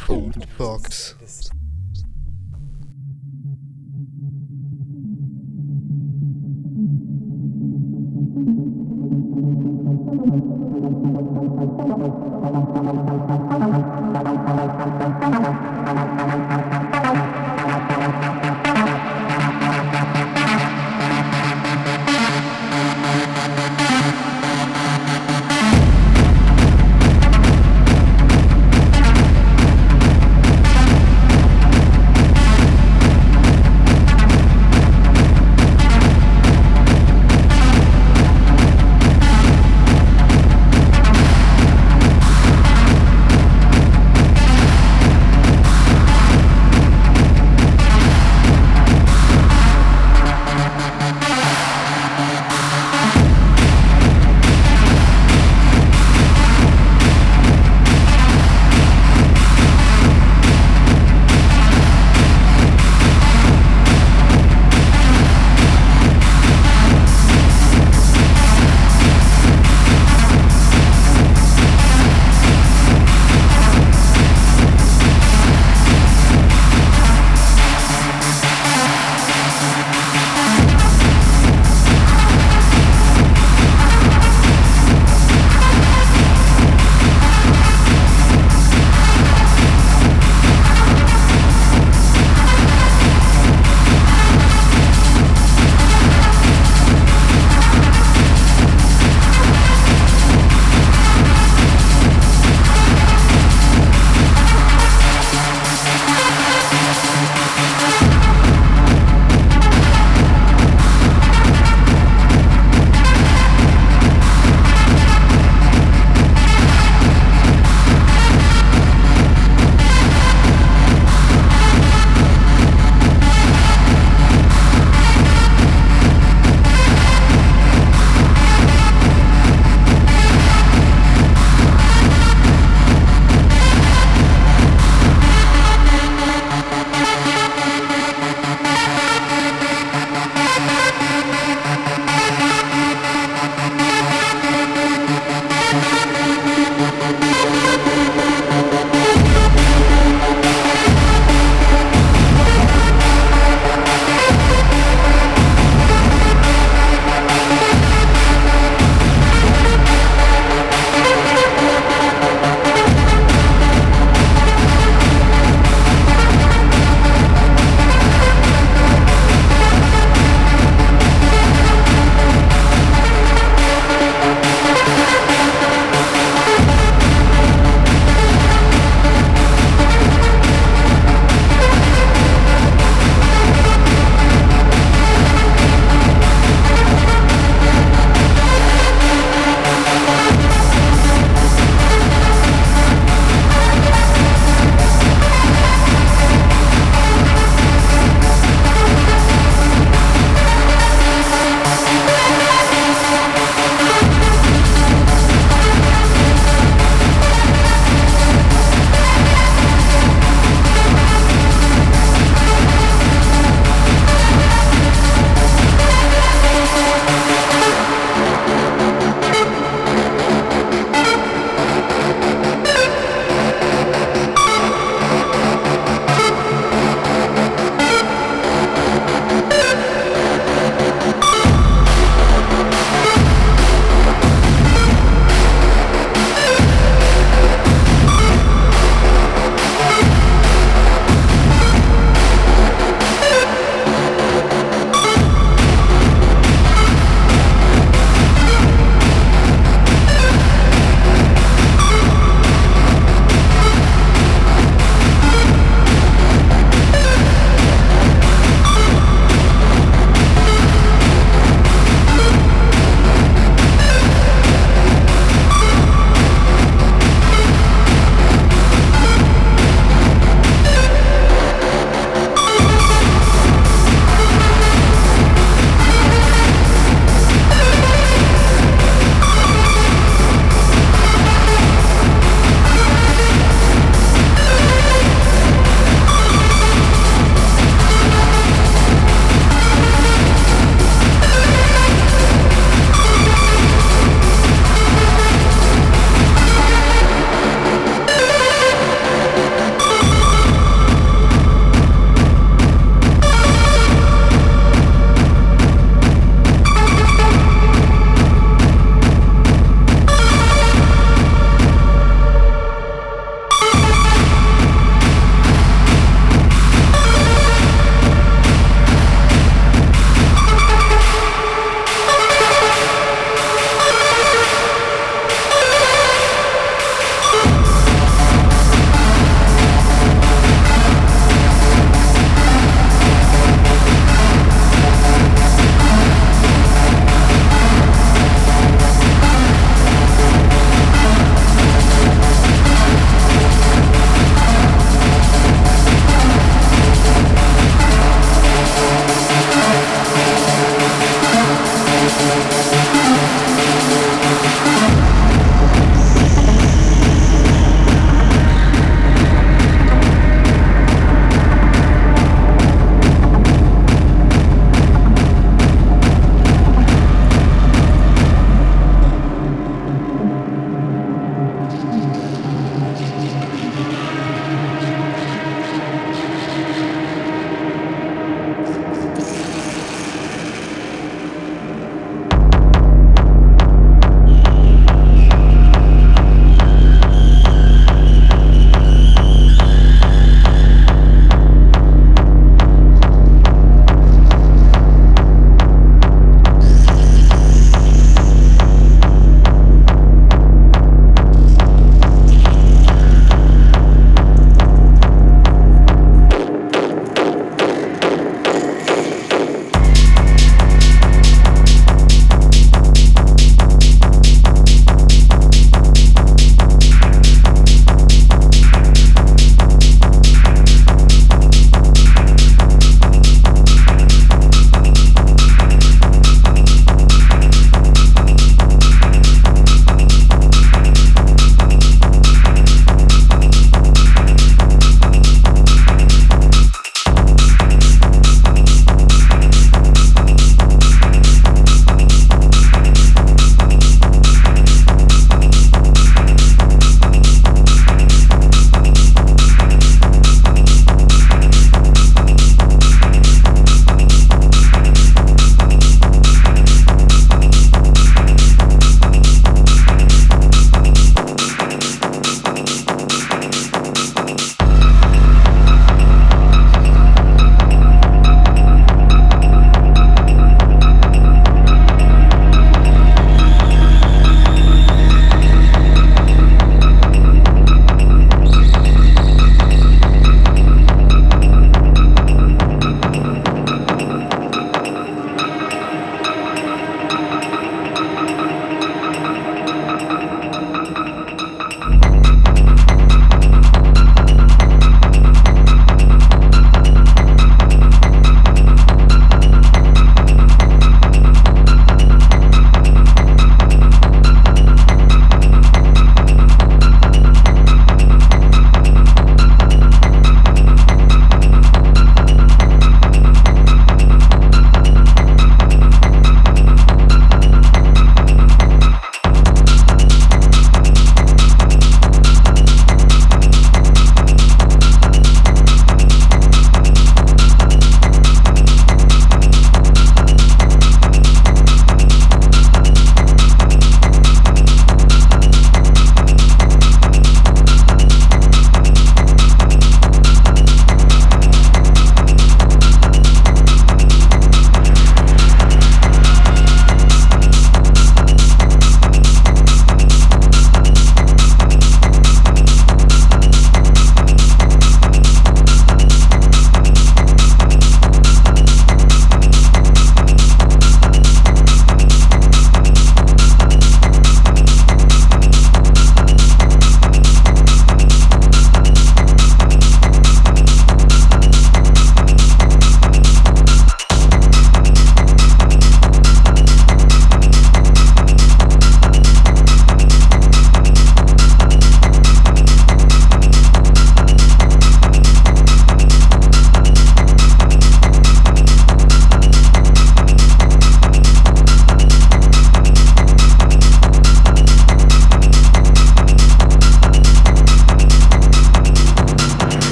Code Box.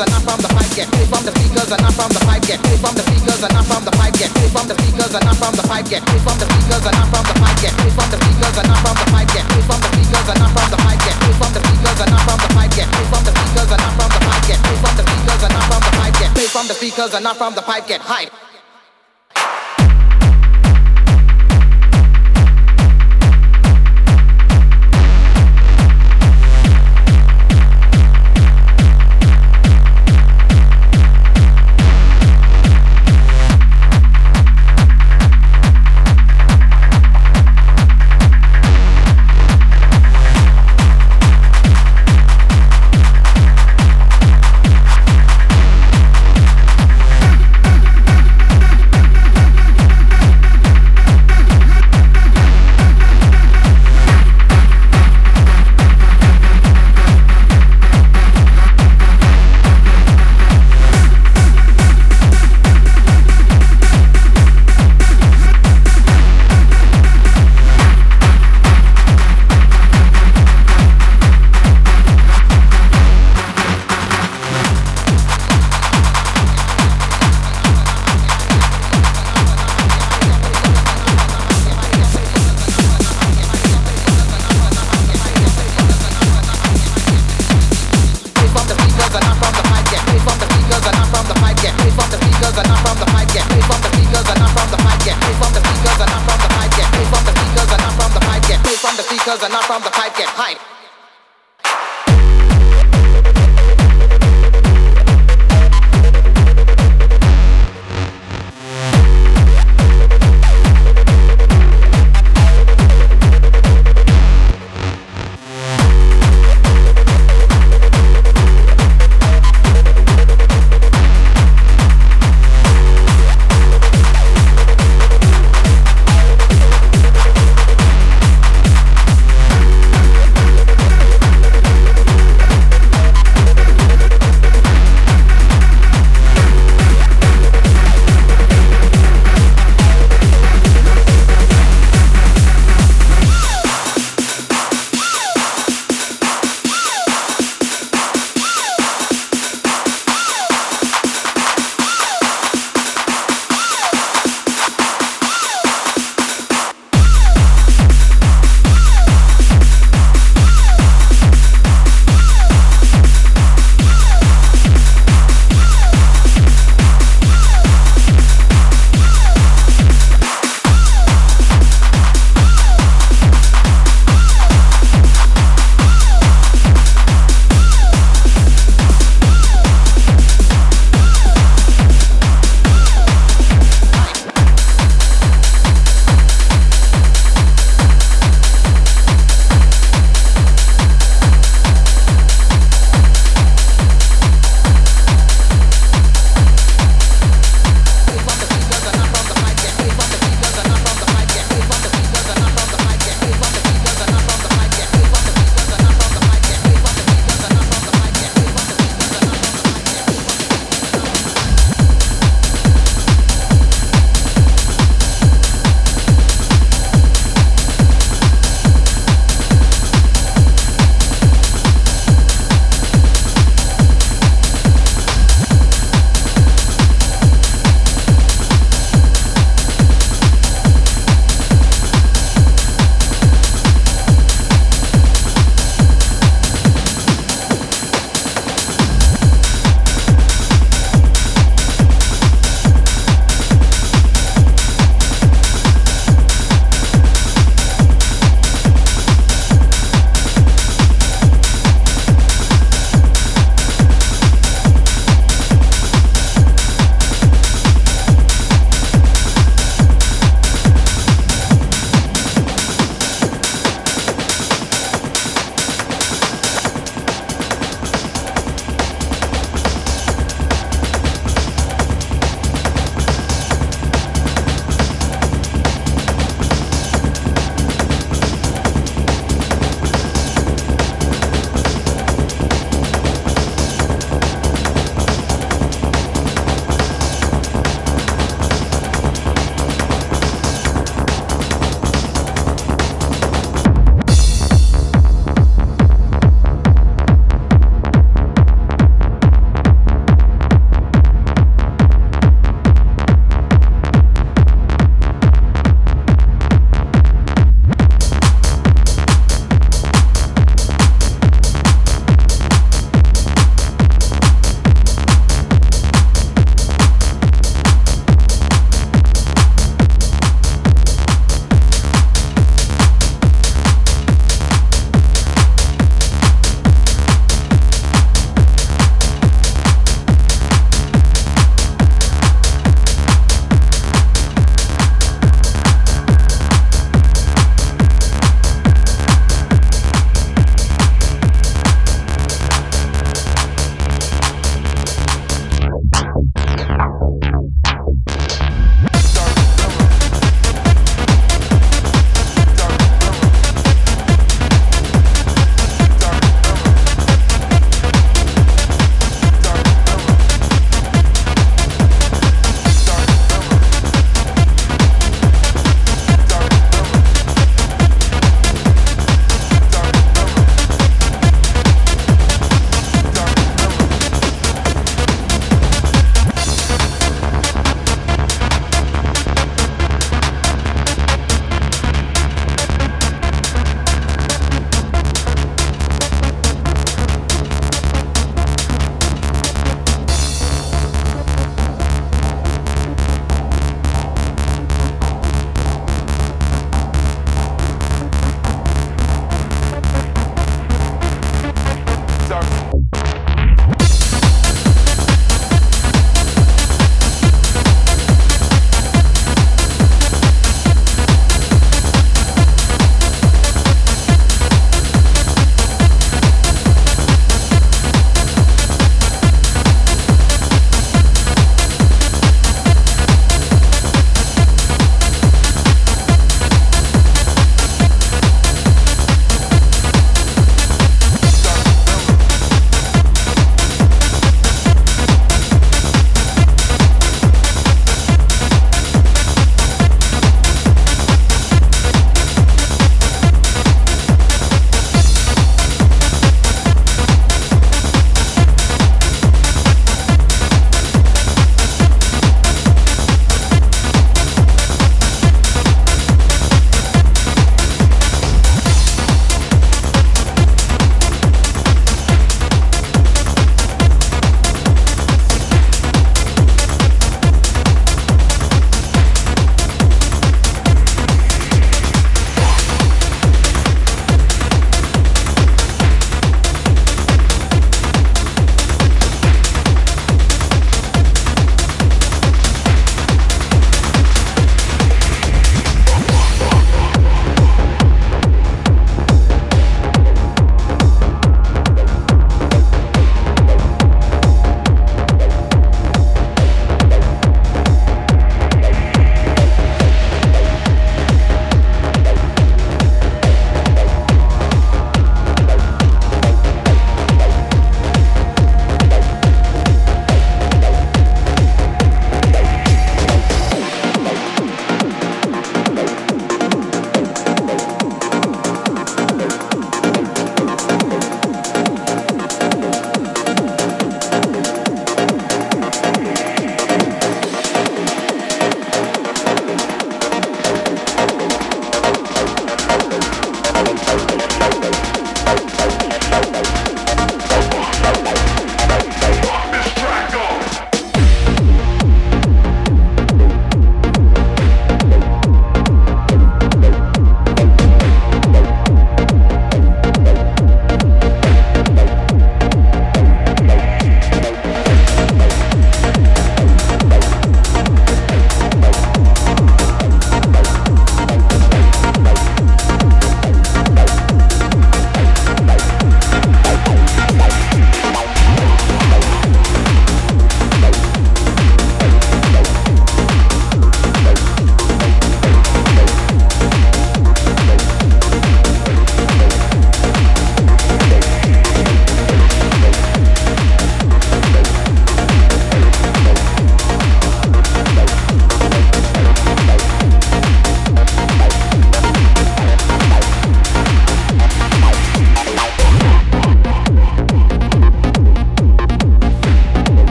Speakers and not from the pipe yet. Bass from the speakers and not from the pipe Get Bass from the speakers and not from the pipe. Bass from the speakers and not from the pipe. Bass from the speakers and not from the pipe. Bass from the speakers and not from the pipe. Bass from the speakers and not from the pipe. Bass from the speakers and not from the pipe. Bass from the speakers and not from the pipe. Bass from the speakers and not from the pipe. Bass from the speakers and not from the pipe yet. Hype.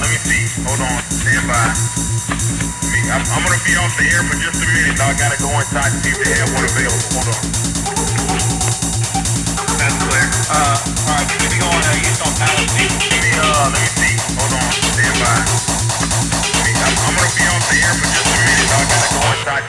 See. Hold on. Stand by. I'm, I'm gonna be off the air for just a minute. I gotta go inside and see if they have one available. Hold on. That's clear. Uh, alright, keep it going. Uh, on Palace. Let me, uh, let me see. Hold on. Stand by. I'm, I'm gonna be off the air for just a minute. I gotta go inside.